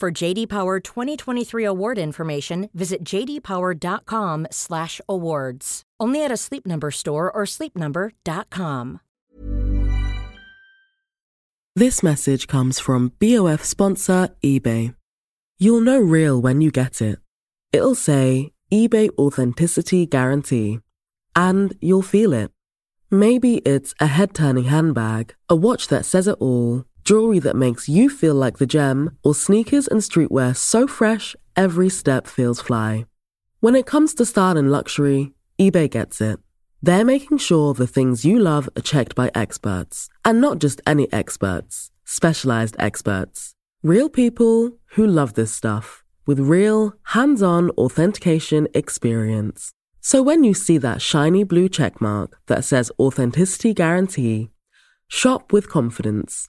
For JD Power 2023 award information, visit jdpower.com/awards. Only at a Sleep Number store or sleepnumber.com. This message comes from BOF sponsor eBay. You'll know real when you get it. It'll say eBay Authenticity Guarantee. And you'll feel it. Maybe it's a head turning handbag, a watch that says it all, jewelry that makes you feel like the gem, or sneakers and streetwear so fresh every step feels fly. When it comes to style and luxury, eBay gets it. They're making sure the things you love are checked by experts. And not just any experts, specialized experts. Real people who love this stuff with real, hands on authentication experience. So when you see that shiny blue checkmark that says Authenticity Guarantee, shop with confidence.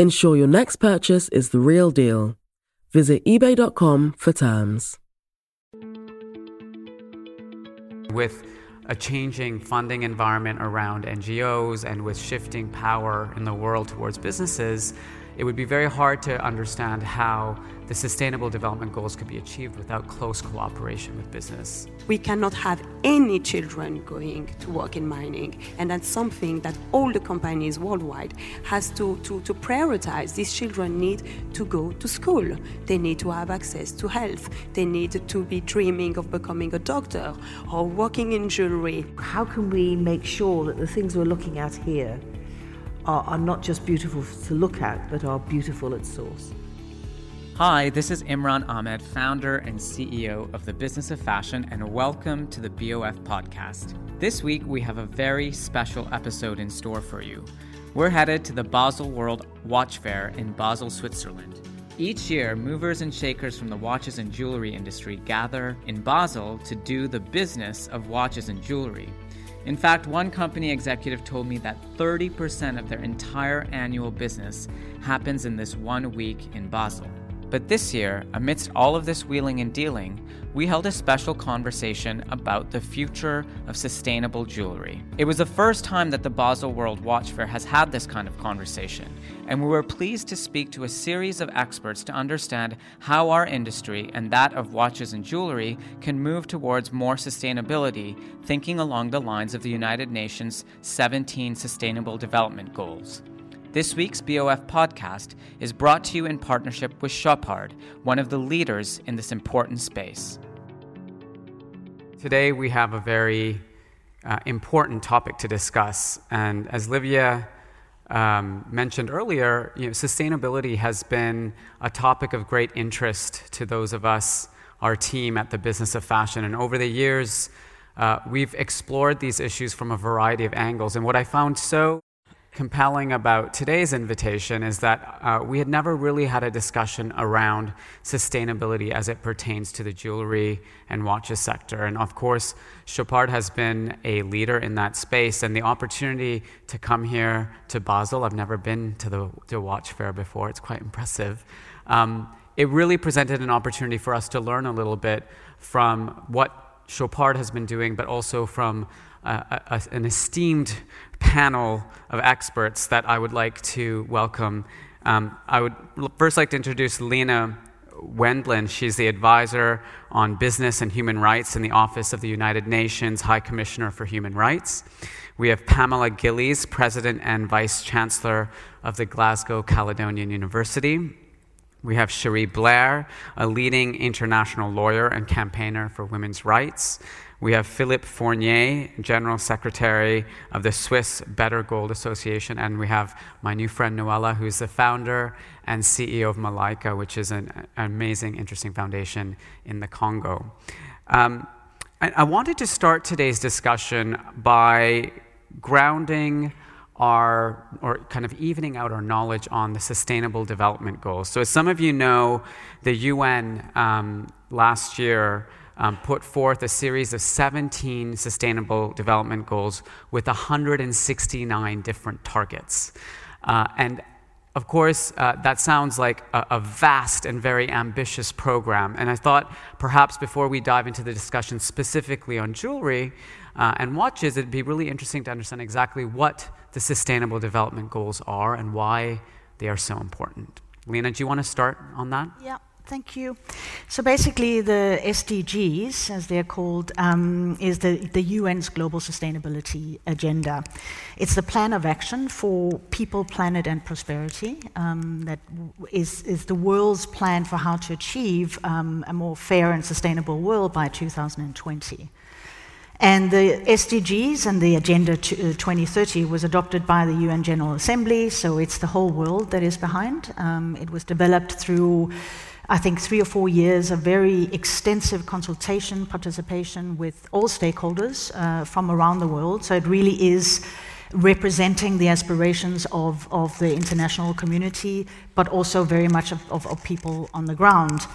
Ensure your next purchase is the real deal. Visit eBay.com for terms. With a changing funding environment around NGOs and with shifting power in the world towards businesses, it would be very hard to understand how the Sustainable Development Goals could be achieved without close cooperation with business. We cannot have any children going to work in mining, and that's something that all the companies worldwide has to, to, to prioritize. These children need to go to school. They need to have access to health. They need to be dreaming of becoming a doctor or working in jewelry. How can we make sure that the things we're looking at here are, are not just beautiful to look at, but are beautiful at source. Hi, this is Imran Ahmed, founder and CEO of the Business of Fashion, and welcome to the BOF podcast. This week, we have a very special episode in store for you. We're headed to the Basel World Watch Fair in Basel, Switzerland. Each year, movers and shakers from the watches and jewelry industry gather in Basel to do the business of watches and jewelry. In fact, one company executive told me that 30% of their entire annual business happens in this one week in Basel. But this year, amidst all of this wheeling and dealing, we held a special conversation about the future of sustainable jewelry. It was the first time that the Basel World Watch Fair has had this kind of conversation, and we were pleased to speak to a series of experts to understand how our industry and that of watches and jewelry can move towards more sustainability, thinking along the lines of the United Nations 17 Sustainable Development Goals. This week's BOF podcast is brought to you in partnership with Chopard, one of the leaders in this important space. Today, we have a very uh, important topic to discuss. And as Livia um, mentioned earlier, you know, sustainability has been a topic of great interest to those of us, our team at the Business of Fashion. And over the years, uh, we've explored these issues from a variety of angles. And what I found so compelling about today's invitation is that uh, we had never really had a discussion around sustainability as it pertains to the jewelry and watches sector. And of course, Chopard has been a leader in that space, and the opportunity to come here to Basel, I've never been to the, the watch fair before, it's quite impressive. Um, it really presented an opportunity for us to learn a little bit from what Chopard has been doing, but also from uh, a, an esteemed panel of experts that I would like to welcome. Um, I would first like to introduce Lena Wendland. She's the advisor on business and human rights in the Office of the United Nations High Commissioner for Human Rights. We have Pamela Gillies, President and Vice Chancellor of the Glasgow Caledonian University. We have Cherie Blair, a leading international lawyer and campaigner for women's rights. We have Philippe Fournier, General Secretary of the Swiss Better Gold Association. And we have my new friend Noella, who's the founder and CEO of Malaika, which is an, an amazing, interesting foundation in the Congo. Um, I, I wanted to start today's discussion by grounding our, or kind of evening out our knowledge on the Sustainable Development Goals. So, as some of you know, the UN um, last year um, put forth a series of 17 Sustainable Development Goals with 169 different targets. Uh, and of course, uh, that sounds like a, a, vast and very ambitious program. And I thought perhaps before we dive into the discussion specifically on jewelry uh, and watches, it'd be really interesting to understand exactly what the Sustainable Development Goals are and why they are so important. Lena, do you want to start on that? Yeah. Thank you. So basically, the SDGs, as they're called, um, is the, the UN's Global Sustainability Agenda. It's the plan of action for people, planet, and prosperity um, that is, is the world's plan for how to achieve um, a more fair and sustainable world by 2020. And the SDGs and the Agenda 2030 uh, was adopted by the UN General Assembly, so it's the whole world that is behind. Um, it was developed through I think, three or four years of very extensive consultation, participation with all stakeholders uh, from around the world. So it really is representing the aspirations of, of the international community, but also very much of, of, of, people on the ground.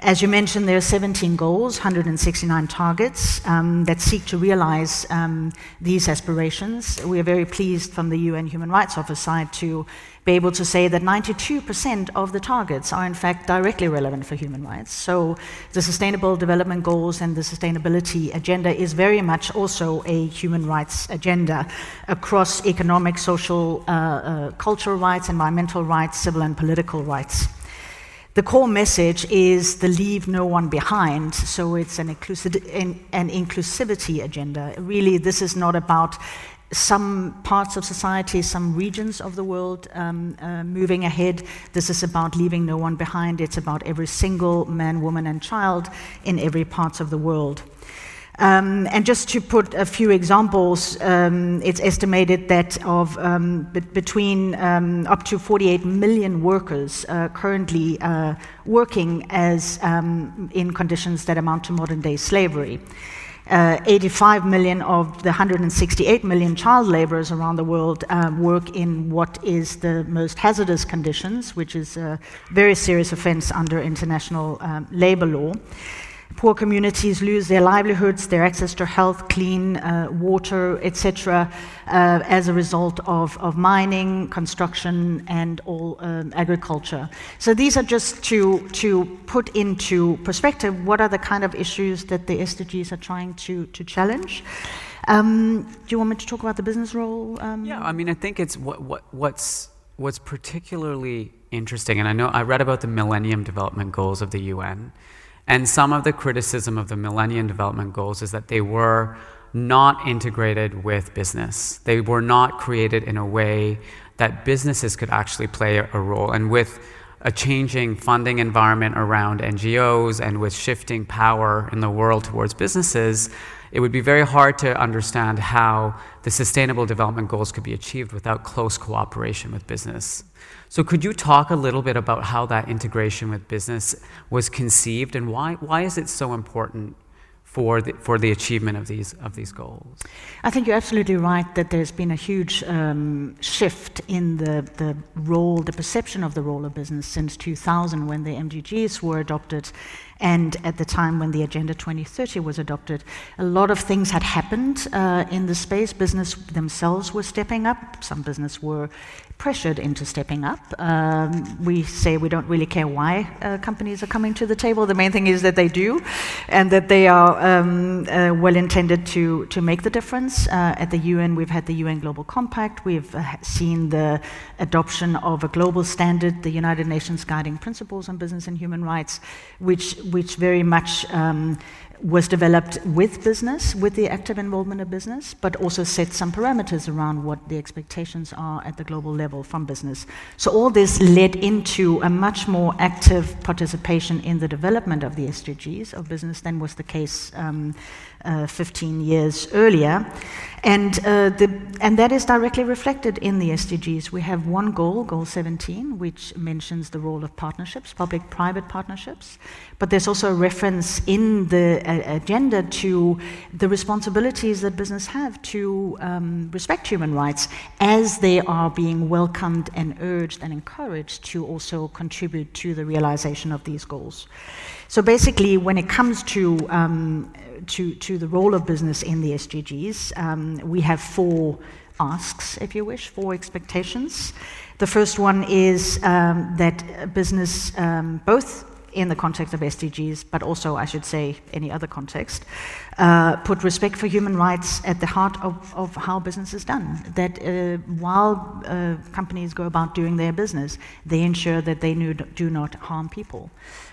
As you mentioned, there are 17 goals, 169 targets um, that seek to realize um, these aspirations. We are very pleased from the UN Human Rights Office side to be able to say that 92% of the targets are in fact directly relevant for human rights. So the Sustainable Development Goals and the Sustainability Agenda is very much also a human rights agenda across economic, social, uh, uh, cultural rights, environmental rights, civil and political rights. The core message is the leave no one behind, so it's an, an inclusivity agenda. Really, this is not about some parts of society, some regions of the world um, uh, moving ahead. This is about leaving no one behind. It's about every single man, woman, and child in every part of the world. Um, and just to put a few examples, um, it's estimated that of um, be- between um, up to 48 million workers uh, currently uh, working as um, in conditions that amount to modern day slavery. Uh, 85 million of the 168 million child laborers around the world uh, work in what is the most hazardous conditions, which is a very serious offense under international um, labor law. Poor communities lose their livelihoods, their access to health, clean uh, water, etc., uh, as a result of, of mining, construction, and all um, agriculture. So these are just to, to put into perspective what are the kind of issues that the SDGs are trying to, to challenge. Um, do you want me to talk about the business role? Um? Yeah, I mean, I think it's what, what, what's, what's particularly interesting, and I know I read about the Millennium Development Goals of the UN. And some of the criticism of the Millennium Development Goals is that they were not integrated with business. They were not created in a way that businesses could actually play a role. And with a changing funding environment around NGOs and with shifting power in the world towards businesses, it would be very hard to understand how the Sustainable Development Goals could be achieved without close cooperation with business. So, could you talk a little bit about how that integration with business was conceived and why, why is it so important for the, for the achievement of these, of these goals? I think you're absolutely right that there's been a huge um, shift in the, the role, the perception of the role of business since 2000 when the MDGs were adopted And at the time when the Agenda 2030 was adopted, a lot of things had happened uh, in the space. Business themselves were stepping up. Some business were pressured into stepping up. Um, we say we don't really care why uh, companies are coming to the table. The main thing is that they do, and that they are um, uh, well intended to to make the difference. Uh, at the UN, we've had the UN Global Compact. We've uh, seen the adoption of a global standard, the United Nations Guiding Principles on Business and Human Rights, which which very much um, was developed with business, with the active involvement of business, but also set some parameters around what the expectations are at the global level from business. So all this led into a much more active participation in the development of the SDGs of business than was the case um, uh, 15 years earlier. And, uh, the, and that is directly reflected in the SDGs. We have one goal, Goal 17, which mentions the role of partnerships, public private partnerships. But there's also a reference in the uh, agenda to the responsibilities that business have to um, respect human rights as they are being welcomed and urged and encouraged to also contribute to the realization of these goals. So basically, when it comes to um, to, to the role of business in the SDGs, um, we have four asks, if you wish, four expectations. The first one is um, that business, um, both in the context of SDGs, but also, I should say, any other context, uh, put respect for human rights at the heart of, of how business is done. That uh, while uh, companies go about doing their business, they ensure that they do not harm people.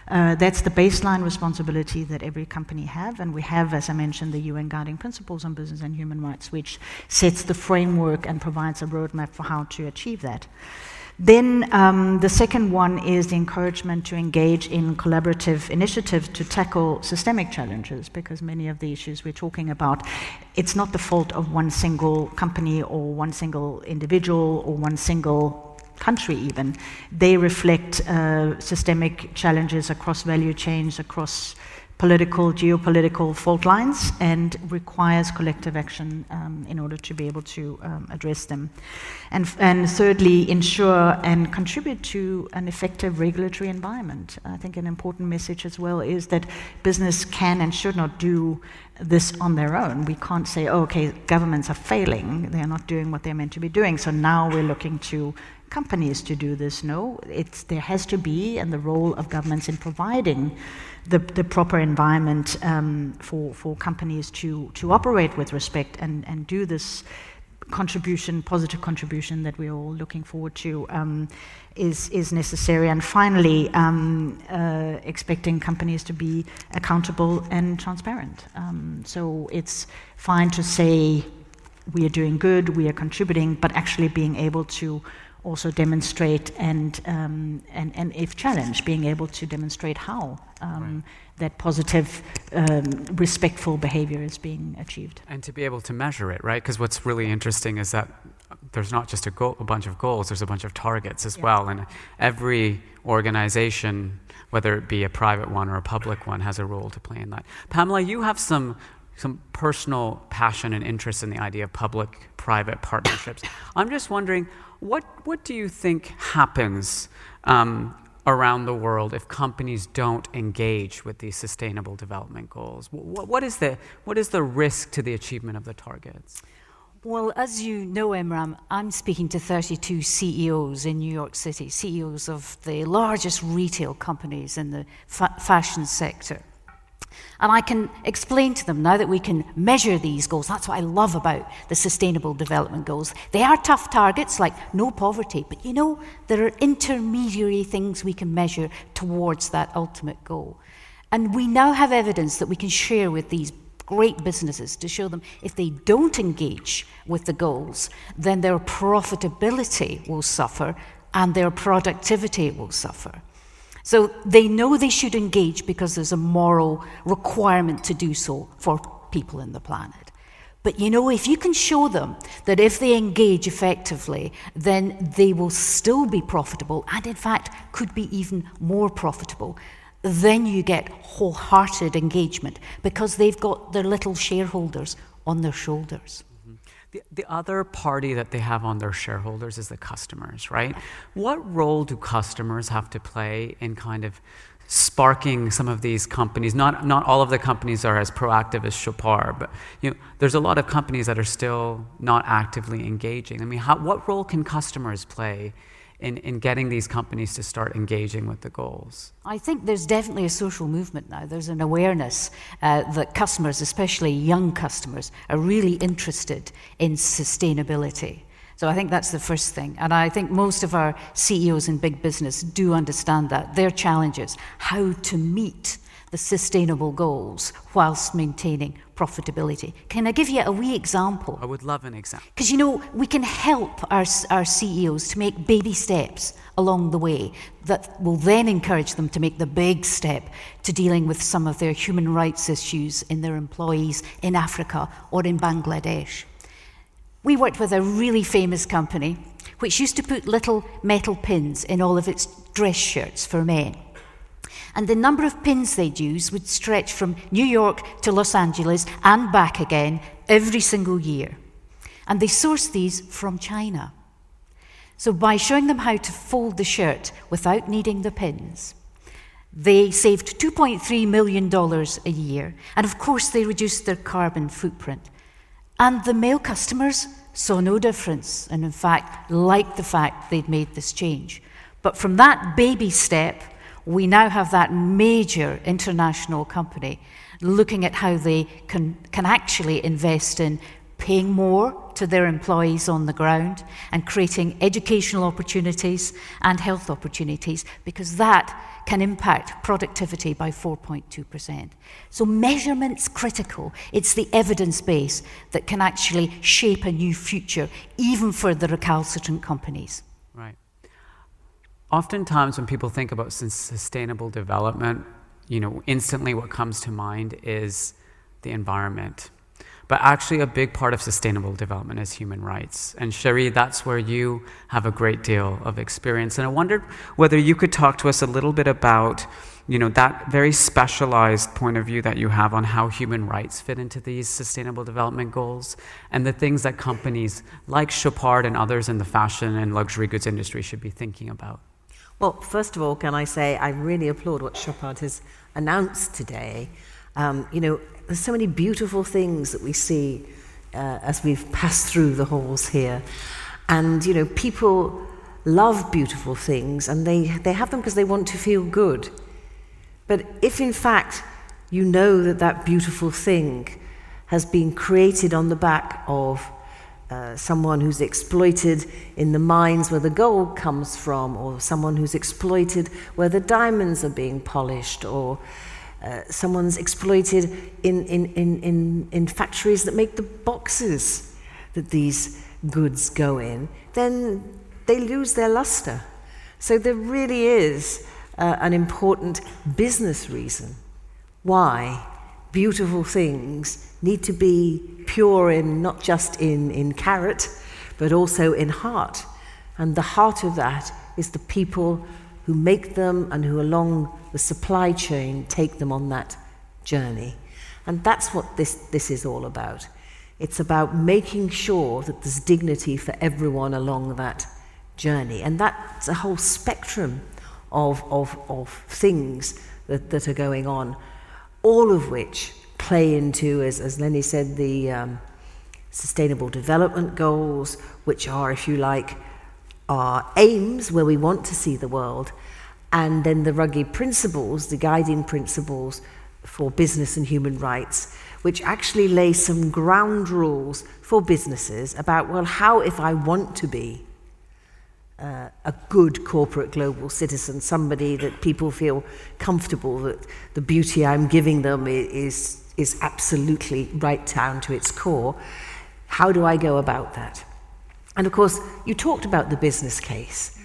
Uh, that's the baseline responsibility that every company have, and we have, as I mentioned, the UN Guiding Principles on Business and Human Rights, which sets the framework and provides a roadmap for how to achieve that. Then um, the second one is the encouragement to engage in collaborative initiatives to tackle systemic challenges, because many of the issues we're talking about, it's not the fault of one single company or one single individual or one single country even, they reflect uh, systemic challenges across value chains, across political, geopolitical fault lines, and requires collective action um, in order to be able to um, address them. And, and thirdly, ensure and contribute to an effective regulatory environment. I think an important message as well is that business can and should not do this on their own. We can't say, oh, okay, governments are failing, they're not doing what they're meant to be doing, so now we're looking to companies to do this. No, it's, there has to be, and the role of governments in providing the, the proper environment um, for, for companies to, to operate with respect and, and do this contribution, positive contribution that we're all looking forward to, um, is, is necessary. And finally, um, uh, expecting companies to be accountable and transparent. Um, so it's fine to say we are doing good, we are contributing, but actually being able to also demonstrate and, um, and, and if challenged, being able to demonstrate how um, right. that positive, um, respectful behavior is being achieved. And to be able to measure it, right? Because what's really interesting is that there's not just a, goal, a bunch of goals, there's a bunch of targets as yeah. well. And every organization, whether it be a private one or a public one, has a role to play in that. Pamela, you have some some personal passion and interest in the idea of public private partnerships. I'm just wondering what, what do you think happens um, around the world if companies don't engage with these sustainable development goals? What, what, is the, what is the risk to the achievement of the targets? Well, as you know, Imran, I'm speaking to 32 CEOs in New York City, CEOs of the largest retail companies in the fa- fashion sector. And I can explain to them now that we can measure these goals. That's what I love about the Sustainable Development Goals. They are tough targets like no poverty, but you know, there are intermediary things we can measure towards that ultimate goal. And we now have evidence that we can share with these great businesses to show them if they don't engage with the goals, then their profitability will suffer and their productivity will suffer. So they know they should engage because there's a moral requirement to do so for people in the planet. But you know, if you can show them that if they engage effectively, then they will still be profitable and, in fact, could be even more profitable, then you get wholehearted engagement because they've got their little shareholders on their shoulders. The, the other party that they have on their shareholders is the customers, right? What role do customers have to play in kind of sparking some of these companies. Not, not all of the companies are as proactive as Chopard, but you know, there's a lot of companies that are still not actively engaging. I mean, how, what role can customers play in, in getting these companies to start engaging with the goals? I think there's definitely a social movement now. There's an awareness uh, that customers, especially young customers, are really interested in sustainability. So I think that's the first thing. And I think most of our CEOs in big business do understand that. Their challenge is how to meet the sustainable goals whilst maintaining profitability. Can I give you a wee example? I would love an example. Because you know, we can help our, our CEOs to make baby steps along the way that will then encourage them to make the big step to dealing with some of their human rights issues in their employees in Africa or in Bangladesh. We worked with a really famous company which used to put little metal pins in all of its dress shirts for men. And the number of pins they'd use would stretch from New York to Los Angeles and back again every single year. And they sourced these from China. So, by showing them how to fold the shirt without needing the pins, they saved $2.3 million a year. And of course, they reduced their carbon footprint. And the male customers saw no difference, and in fact, liked the fact they'd made this change. But from that baby step, we now have that major international company looking at how they can, can actually invest in paying more to their employees on the ground and creating educational opportunities and health opportunities because that can impact productivity by 4.2%. So, measurement's critical. It's the evidence base that can actually shape a new future, even for the recalcitrant companies. Oftentimes, when people think about sustainable development, you know, instantly what comes to mind is the environment. But actually, a big part of sustainable development is human rights. And Cherie, that's where you have a great deal of experience. And I wondered whether you could talk to us a little bit about you know, that very specialized point of view that you have on how human rights fit into these sustainable development goals and the things that companies like Chopard and others in the fashion and luxury goods industry should be thinking about. Well, first of all, can I say I really applaud what Chopard has announced today. Um, you know, there's so many beautiful things that we see uh, as we've passed through the halls here. And, you know, people love beautiful things and they, they have them because they want to feel good. But if in fact you know that that beautiful thing has been created on the back of uh, someone who's exploited in the mines where the gold comes from, or someone who's exploited where the diamonds are being polished, or uh, someone's exploited in, in, in, in, in factories that make the boxes that these goods go in, then they lose their luster. So there really is uh, an important business reason why beautiful things need to be pure in not just in, in carat, but also in heart. And the heart of that is the people who make them and who, along the supply chain, take them on that journey. And that's what this, this is all about. It's about making sure that there's dignity for everyone along that journey. And that's a whole spectrum of, of, of things that, that are going on, all of which play into, as, as Lenny said, the um, sustainable development goals, which are, if you like, our aims where we want to see the world, and then the Ruggie principles, the guiding principles for business and human rights, which actually lay some ground rules for businesses about, well, how if I want to be uh, a good corporate global citizen, somebody that people feel comfortable that the beauty I'm giving them is, is absolutely right down to its core. How do I go about that? And of course, you talked about the business case.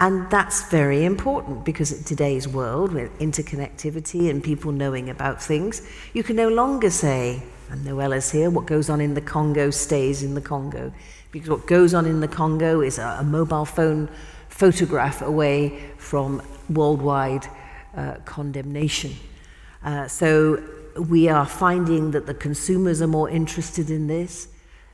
And that's very important because in today's world, with interconnectivity and people knowing about things, you can no longer say, and Noella's here, what goes on in the Congo stays in the Congo. Because what goes on in the Congo is a, a mobile phone photograph away from worldwide uh, condemnation. Uh, so we are finding that the consumers are more interested in this,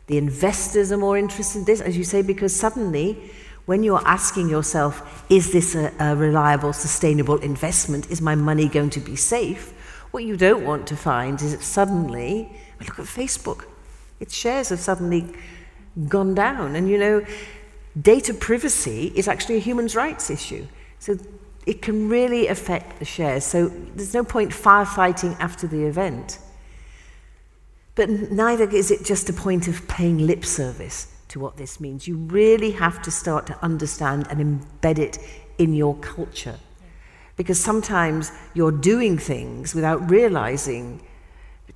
the investors are more interested in this, as you say, because suddenly when you're asking yourself, is this a, a reliable, sustainable investment? Is my money going to be safe? What you don't want to find is that suddenly, look at Facebook, its shares have suddenly gone down. And you know, data privacy is actually a human rights issue. So it can really affect the shares. So there's no point firefighting after the event. But neither is it just a point of paying lip service to what this means. You really have to start to understand and embed it in your culture. Because sometimes you're doing things without realizing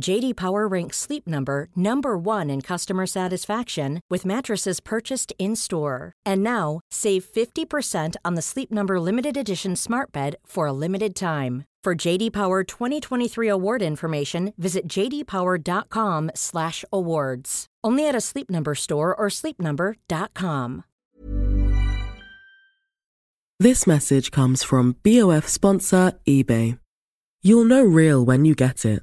JD Power ranks Sleep Number number 1 in customer satisfaction with mattresses purchased in-store. And now, save 50% on the Sleep Number limited edition Smart Bed for a limited time. For JD Power 2023 award information, visit jdpower.com/awards. Only at a Sleep Number store or sleepnumber.com. This message comes from BOF sponsor eBay. You'll know real when you get it.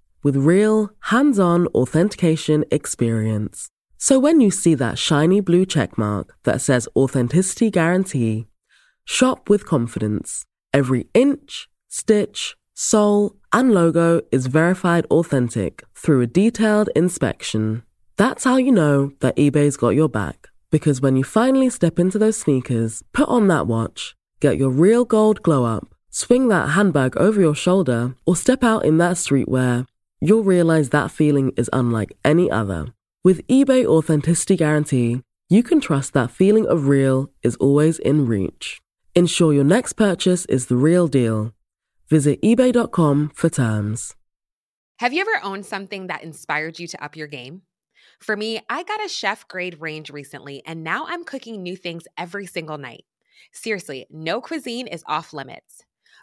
with real, hands on authentication experience. So when you see that shiny blue checkmark that says Authenticity Guarantee, shop with confidence. Every inch, stitch, sole, and logo is verified authentic through a detailed inspection. That's how you know that eBay's got your back. Because when you finally step into those sneakers, put on that watch, get your real gold glow up, swing that handbag over your shoulder, or step out in that streetwear, you'll realize that feeling is unlike any other. With eBay Authenticity Guarantee, you can trust that feeling of real is always in reach. Ensure your next purchase is the real deal. Visit eBay.com for terms. Have you ever owned something that inspired you to up your game? For me, I got a chef grade range recently, and now I'm cooking new things every single night. Seriously, no cuisine is off limits.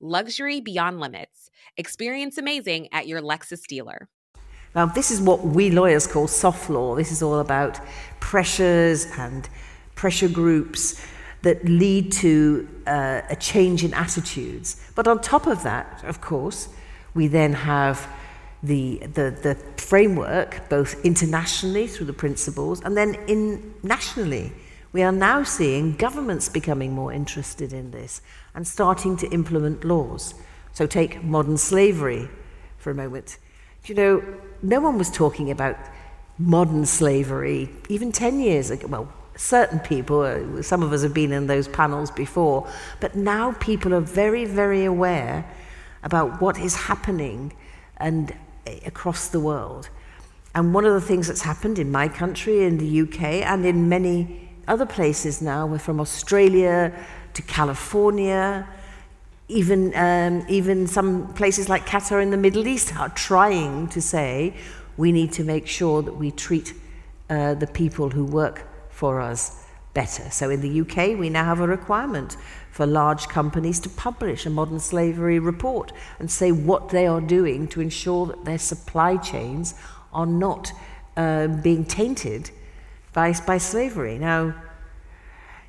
Luxury beyond limits. Experience amazing at your Lexus dealer. Now, this is what we lawyers call soft law. This is all about pressures and pressure groups that lead to uh, a change in attitudes. But on top of that, of course, we then have the, the, the framework, both internationally through the principles and then in, nationally we are now seeing governments becoming more interested in this and starting to implement laws. So, take modern slavery for a moment. You know, no one was talking about modern slavery even 10 years ago. Well, certain people, uh, some of us have been in those panels before, but now people are very, very aware about what is happening and across the world. And one of the things that's happened in my country, in the UK, and in many other places now, we're from Australia to California, even, um, even some places like Qatar in the Middle East are trying to say we need to make sure that we treat uh, the people who work for us better. So in the UK, we now have a requirement for large companies to publish a modern slavery report and say what they are doing to ensure that their supply chains are not uh, being tainted by, by slavery. Now,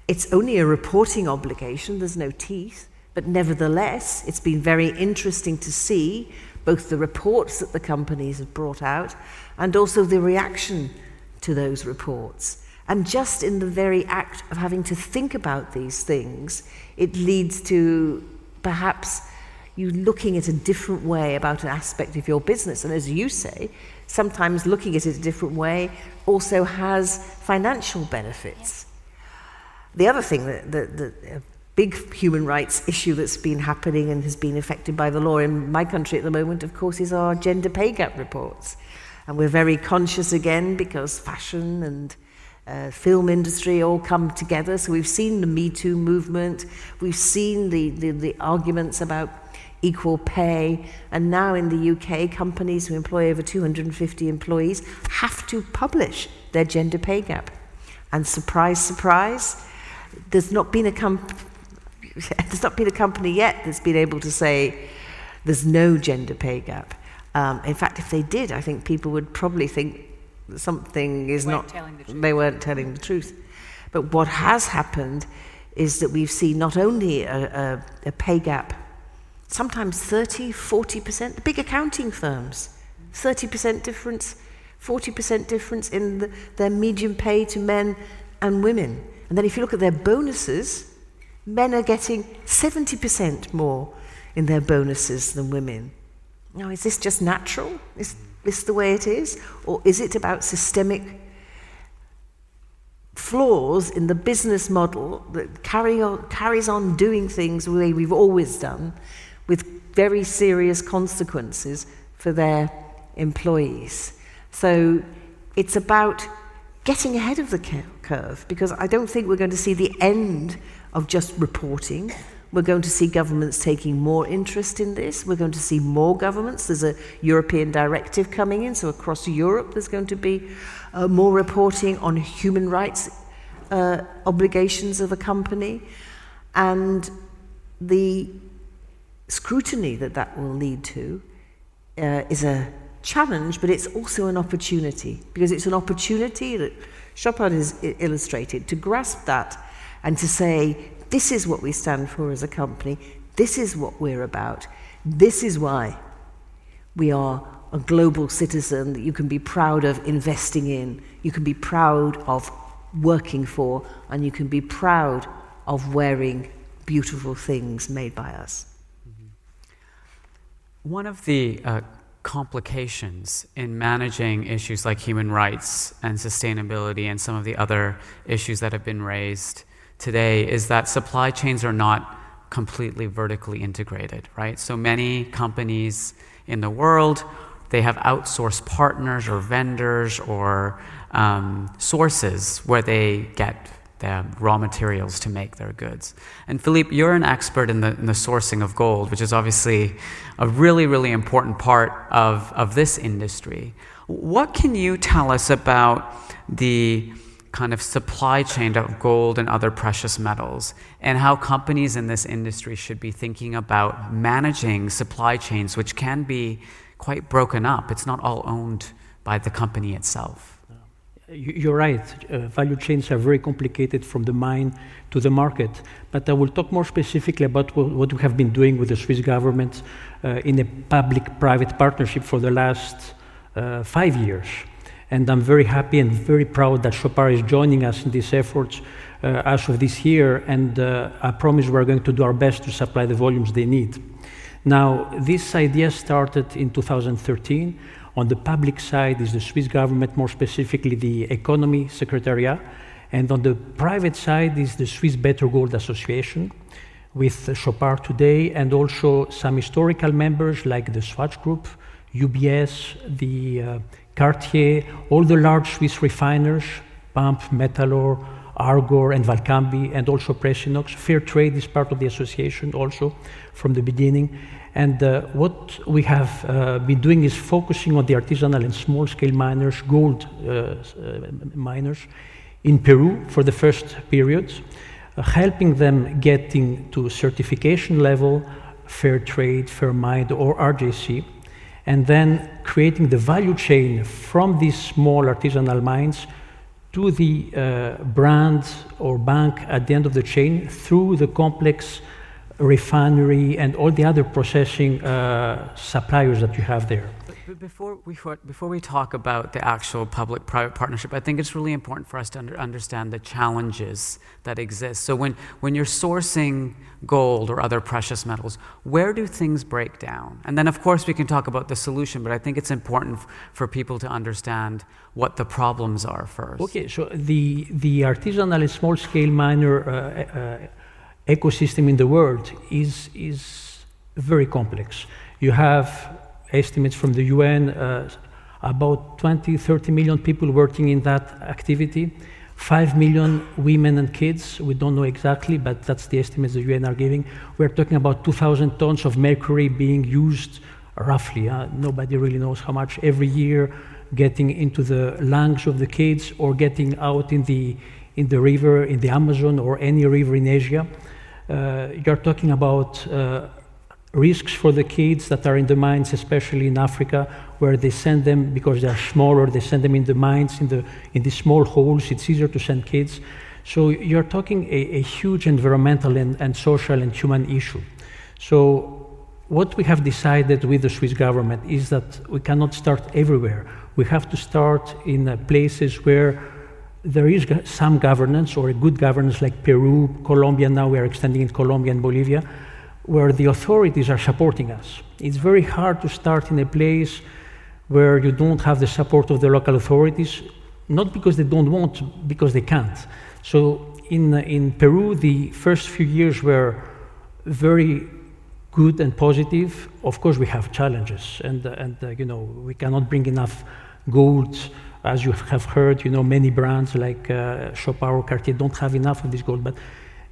it's only a reporting obligation, there's no teeth. But nevertheless, it's been very interesting to see both the reports that the companies have brought out and also the reaction to those reports. And just in the very act of having to think about these things, it leads to perhaps you looking at a different way about an aspect of your business. And as you say, sometimes looking at it a different way also has financial benefits. The other thing that, that, that big human rights issue that's been happening and has been affected by the law in my country at the moment, of course, is our gender pay gap reports. And we're very conscious again because fashion and uh, film industry all come together. So we've seen the Me Too movement, we've seen the, the, the arguments about equal pay, and now in the UK, companies who employ over 250 employees have to publish their gender pay gap. And surprise, surprise, there's not been a company there's not been a company yet that's been able to say there's no gender pay gap. Um, in fact, if they did, I think people would probably think something is not, the they weren't telling the truth. But what has happened is that we've seen not only a, a, a pay gap, sometimes 30, 40%, the big accounting firms, 30% difference, 40% difference in the, their median pay to men and women. And then if you look at their bonuses, Men are getting 70% more in their bonuses than women. Now, is this just natural? Is this the way it is? Or is it about systemic flaws in the business model that carry on, carries on doing things the way we've always done with very serious consequences for their employees? So it's about getting ahead of the curve because I don't think we're going to see the end of just reporting. We're going to see governments taking more interest in this. We're going to see more governments. There's a European directive coming in, so across Europe there's going to be uh, more reporting on human rights uh, obligations of a company. And the scrutiny that that will lead to uh, is a challenge, but it's also an opportunity because it's an opportunity that Chopard has illustrated to grasp that and to say, this is what we stand for as a company, this is what we're about, this is why we are a global citizen that you can be proud of investing in, you can be proud of working for, and you can be proud of wearing beautiful things made by us. Mm-hmm. One of the uh, complications in managing issues like human rights and sustainability and some of the other issues that have been raised today is that supply chains are not completely vertically integrated, right? So many companies in the world, they have outsourced partners or vendors or um, sources where they get the raw materials to make their goods. And Philippe, you're an expert in the, in the sourcing of gold, which is obviously a really, really important part of, of this industry. What can you tell us about the kind of supply chain of gold and other precious metals, and how companies in this industry should be thinking about managing supply chains, which can be quite broken up. It's not all owned by the company itself. You're right. Uh, value chains are very complicated from the mine to the market. But I will talk more specifically about what, what we have been doing with the Swiss government uh, in a public private partnership for the last uh, five years. And I'm very happy and very proud that Chopard is joining us in these efforts uh, as of this year. And uh, I promise we're going to do our best to supply the volumes they need. Now, this idea started in 2013. On the public side is the Swiss government, more specifically the Economy Secretariat. And on the private side is the Swiss Better Gold Association. with Chopard today, and also some historical members like the Swatch Group, UBS, the uh, Cartier, all the large Swiss refiners, PAMP, Metalor, Argor, and Valcambi, and also Precinox. Fair trade is part of the association also from the beginning. And uh, what we have uh, been doing is focusing on the artisanal and small scale miners, gold uh, uh miners, in Peru for the first period, uh, helping them getting to certification level, fair trade, fair mine, or RJC, and then creating the value chain from these small artisanal mines to the uh, brand or bank at the end of the chain through the complex refinery and all the other processing uh, suppliers that you have there. But before we, before we talk about the actual public private partnership, I think it's really important for us to under, understand the challenges that exist. So, when, when you're sourcing gold or other precious metals, where do things break down? And then, of course, we can talk about the solution, but I think it's important f- for people to understand what the problems are first. Okay, so the, the artisanal and small scale miner uh, uh, ecosystem in the world is, is very complex. You have estimates from the UN, uh, about 20, 30 million people working in that activity. 5 million women and kids, we don't know exactly, but that's the estimates the UN are giving. We're talking about 2,000 tons of mercury being used roughly. Uh, nobody really knows how much every year getting into the lungs of the kids or getting out in the, in the river, in the Amazon or any river in Asia. Uh, you're talking about uh, risks for the kids that are in the mines, especially in Africa, where they send them because they're smaller, they send them in the mines, in the in these small holes. It's easier to send kids. So you're talking a, a huge environmental and, and social and human issue. So what we have decided with the Swiss government is that we cannot start everywhere. We have to start in uh, places where there is some governance or a good governance like Peru, Colombia, now we are extending in Colombia and Bolivia, where the authorities are supporting us. It's very hard to start in a place where you don't have the support of the local authorities, not because they don't want, because they can't. So in, in Peru, the first few years were very good and positive. Of course, we have challenges, and, and uh, you know, we cannot bring enough gold. As you have heard, you know, many brands like uh, Chopard or Cartier don't have enough of this gold, but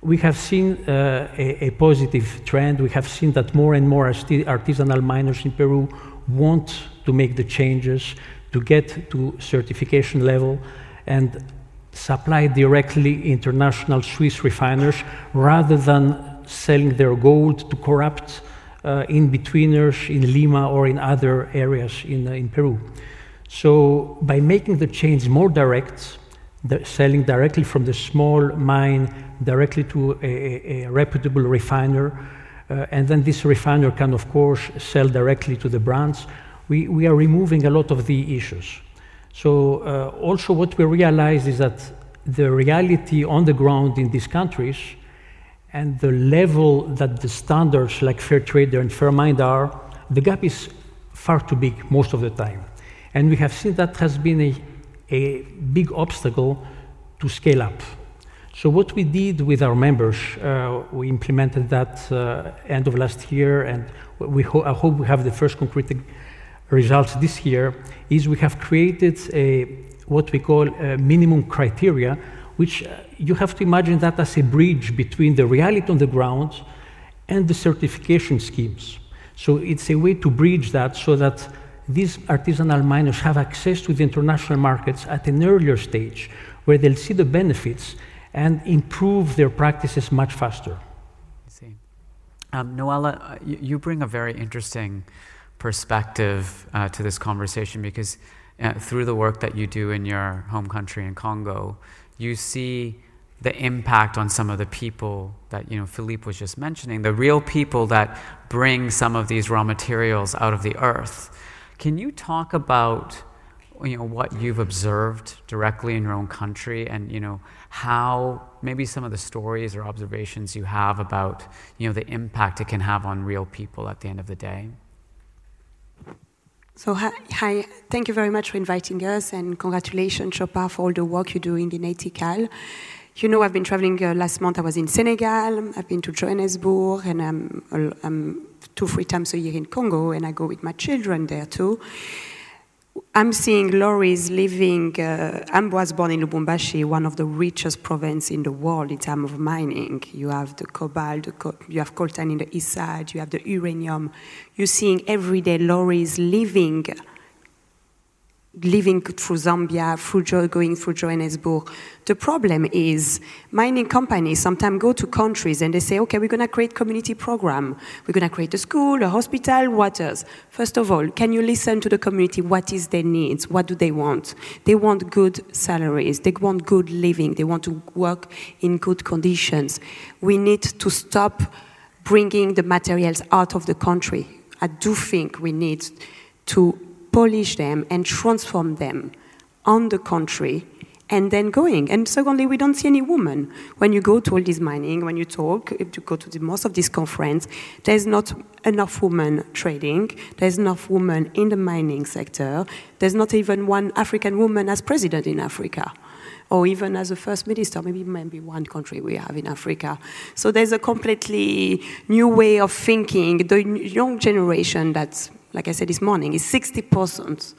we have seen uh, a, a, positive trend. We have seen that more and more artisanal miners in Peru want to make the changes to get to certification level and supply directly international Swiss refiners rather than selling their gold to corrupt uh, in-betweeners in Lima or in other areas in, uh, in Peru. So by making the change more direct, selling directly from the small mine directly to a, a reputable refiner, uh, and then this refiner can, of course, sell directly to the brands. We, we are removing a lot of the issues. So, uh, also, what we realize is that the reality on the ground in these countries and the level that the standards like fair trade and Fairmined are, the gap is far too big most of the time. And we have seen that has been a, a big obstacle to scale up. So what we did with our members, uh, we implemented that uh, end of last year, and we ho I hope we have the first concrete results this year. Is we have created a what we call a minimum criteria, which uh, you have to imagine that as a bridge between the reality on the ground and the certification schemes. So it's a way to bridge that so that these artisanal miners have access to the international markets at an earlier stage, where they'll see the benefits and improve their practices much faster. I see. Um, Noella, uh, you, bring a very interesting perspective uh, to this conversation because uh, through the work that you do in your home country in Congo, you see the impact on some of the people that you know Philippe was just mentioning, the real people that bring some of these raw materials out of the earth. Can you talk about you know what you've observed directly in your own country and you know how maybe some of the stories or observations you have about you know the impact it can have on real people at the end of the day so hi, thank you very much for inviting us and congratulations Chopard for all the work you're doing in ATCAL you know, I've been traveling uh, last month. I was in Senegal. I've been to Johannesburg, and I'm, I'm two, three times a year in Congo, and I go with my children there too. I'm seeing lorries living. Uh, I was born in Lubumbashi, one of the richest provinces in the world in terms of mining. You have the cobalt, the co- you have coltan in the east side, you have the uranium. You're seeing everyday lorries living living through Zambia, through going through Johannesburg. The problem is mining companies sometimes go to countries and they say, okay, we're going to create community program. We're going to create a school, a hospital, what else? First of all, can you listen to the community? What is their needs? What do they want? They want good salaries. They want good living. They want to work in good conditions. We need to stop bringing the materials out of the country. I do think we need to polish them and transform them on the country and then going. And secondly, we don't see any women. When you go to all this mining, when you talk, if you go to the, most of this conference, there's not enough women trading, there's enough women in the mining sector, there's not even one African woman as president in Africa. Or even as a first minister, maybe maybe one country we have in Africa. So there's a completely new way of thinking. The young generation that's like I said this morning, is 60%.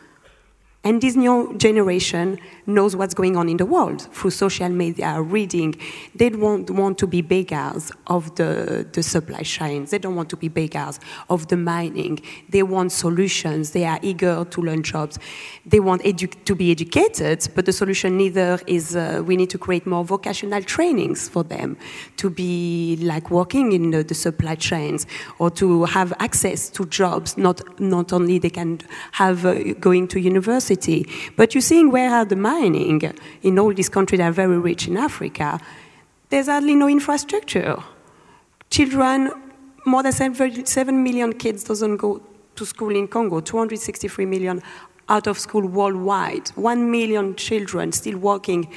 And this new generation knows what's going on in the world through social media, reading. They don't want to be beggars of the, the supply chains. They don't want to be beggars of the mining. They want solutions. They are eager to learn jobs. They want to be educated, but the solution neither is uh, we need to create more vocational trainings for them to be like working in the, the supply chains or to have access to jobs. Not, not only they can have uh, going to university, but you're seeing where are the mining in all these countries that are very rich in Africa, there's hardly no infrastructure. Children, more than 7 million kids doesn't go to school in Congo, 263 million out of school worldwide, 1 million children still working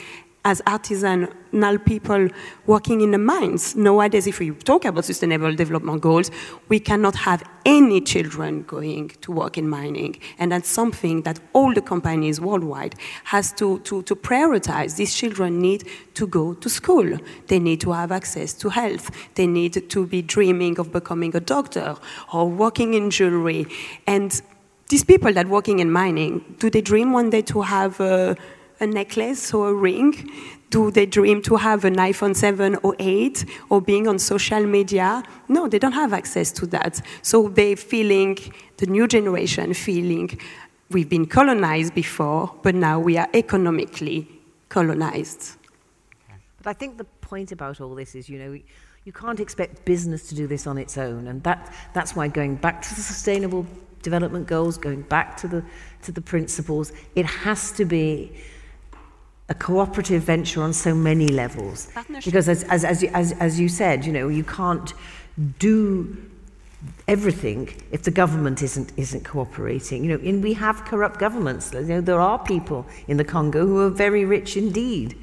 as artisanal people working in the mines. Nowadays, if we talk about sustainable development goals, we cannot have any children going to work in mining. And that's something that all the companies worldwide has to, to, to prioritize. These children need to go to school. They need to have access to health. They need to be dreaming of becoming a doctor or working in jewelry. And these people that working in mining, do they dream one day to have a a necklace or a ring? Do they dream to have an iPhone 7 or 8 or being on social media? No, they don't have access to that. So they're feeling, the new generation feeling, we've been colonized before, but now we are economically colonized. But I think the point about all this is, you know, you can't expect business to do this on its own. And that, that's why going back to the sustainable development goals, going back to the, to the principles, it has to be a cooperative venture on so many levels. Because as, as, as, as, as you said, you know, you can't do everything if the government isn't, isn't cooperating. You know, and we have corrupt governments. You know, there are people in the Congo who are very rich indeed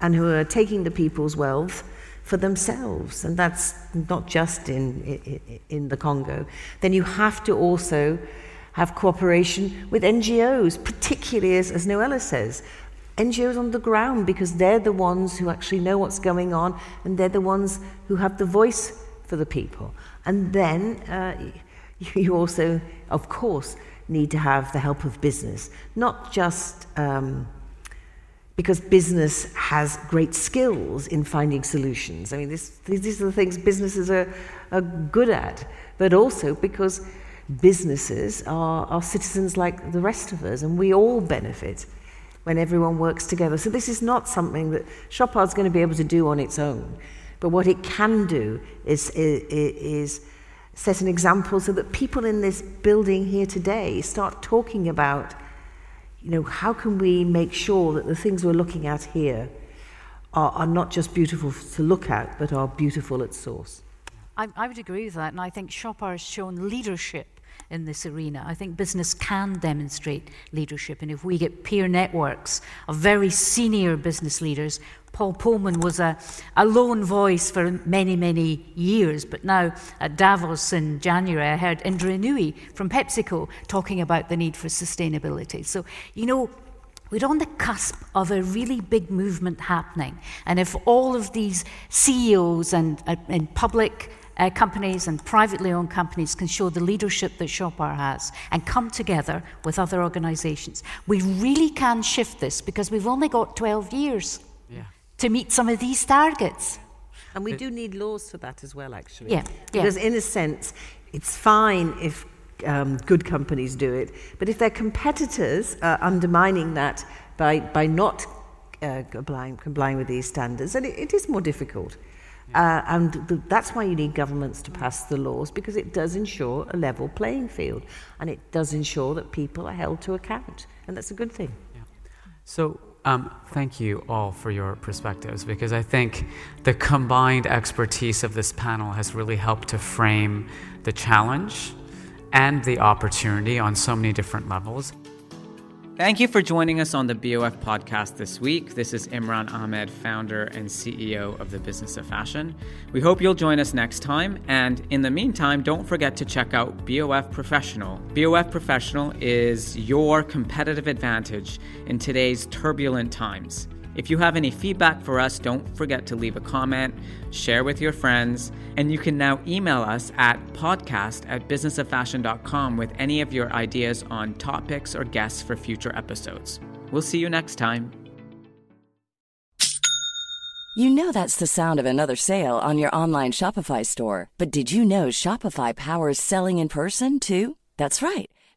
and who are taking the people's wealth for themselves. And that's not just in, in, in the Congo. Then you have to also have cooperation with NGOs, particularly as, as Noella says, NGOs on the ground because they're the ones who actually know what's going on and they're the ones who have the voice for the people. And then uh, you also, of course, need to have the help of business, not just um, because business has great skills in finding solutions. I mean, this, these are the things businesses are, are good at, but also because businesses are, are citizens like the rest of us and we all benefit when everyone works together. So this is not something that Chopard's going to be able to do on its own. But what it can do is, is, is set an example so that people in this building here today start talking about, you know, how can we make sure that the things we're looking at here are, are not just beautiful to look at, but are beautiful at source. I, I would agree with that, and I think Chopard has shown leadership in this arena. I think business can demonstrate leadership, and if we get peer networks of very senior business leaders, Paul Polman was a, a lone voice for many, many years, but now at Davos in January, I heard Indra Nooyi from PepsiCo talking about the need for sustainability. So, you know, We're on the cusp of a really big movement happening. And if all of these CEOs and, and public uh, companies and privately owned companies can show the leadership that Chopard has and come together with other organizations, we really can shift this because we've only got 12 years yeah. to meet some of these targets. And we do need laws for that as well, actually. Yeah. Because, in a sense, it's fine if um, good companies do it, but if their competitors are undermining that by, by not uh, complying, complying with these standards, then it, it is more difficult. Uh, and the, that's why you need governments to pass the laws because it does ensure a level playing field and it does ensure that people are held to account. And that's a good thing. Yeah. So, um, thank you all for your perspectives because I think the combined expertise of this panel has really helped to frame the challenge and the opportunity on so many different levels. Thank you for joining us on the BOF podcast this week. This is Imran Ahmed, founder and CEO of the Business of Fashion. We hope you'll join us next time. And in the meantime, don't forget to check out BOF Professional. BOF Professional is your competitive advantage in today's turbulent times. If you have any feedback for us, don't forget to leave a comment, share with your friends, and you can now email us at podcast at businessoffashion.com with any of your ideas on topics or guests for future episodes. We'll see you next time. You know that's the sound of another sale on your online Shopify store, but did you know Shopify powers selling in person too? That's right.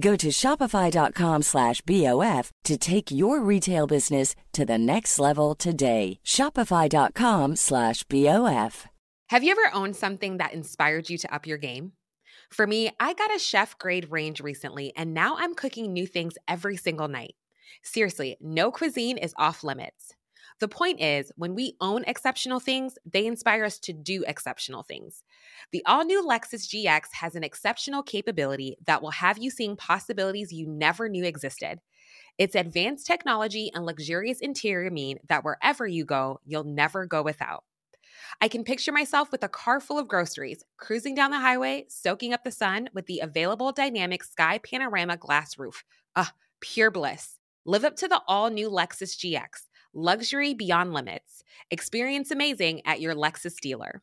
Go to shopify.com slash BOF to take your retail business to the next level today. Shopify.com slash BOF. Have you ever owned something that inspired you to up your game? For me, I got a chef grade range recently, and now I'm cooking new things every single night. Seriously, no cuisine is off limits. The point is, when we own exceptional things, they inspire us to do exceptional things. The all new Lexus GX has an exceptional capability that will have you seeing possibilities you never knew existed. Its advanced technology and luxurious interior mean that wherever you go, you'll never go without. I can picture myself with a car full of groceries, cruising down the highway, soaking up the sun with the available dynamic sky panorama glass roof. Ah, pure bliss. Live up to the all new Lexus GX Luxury beyond limits. Experience amazing at your Lexus dealer.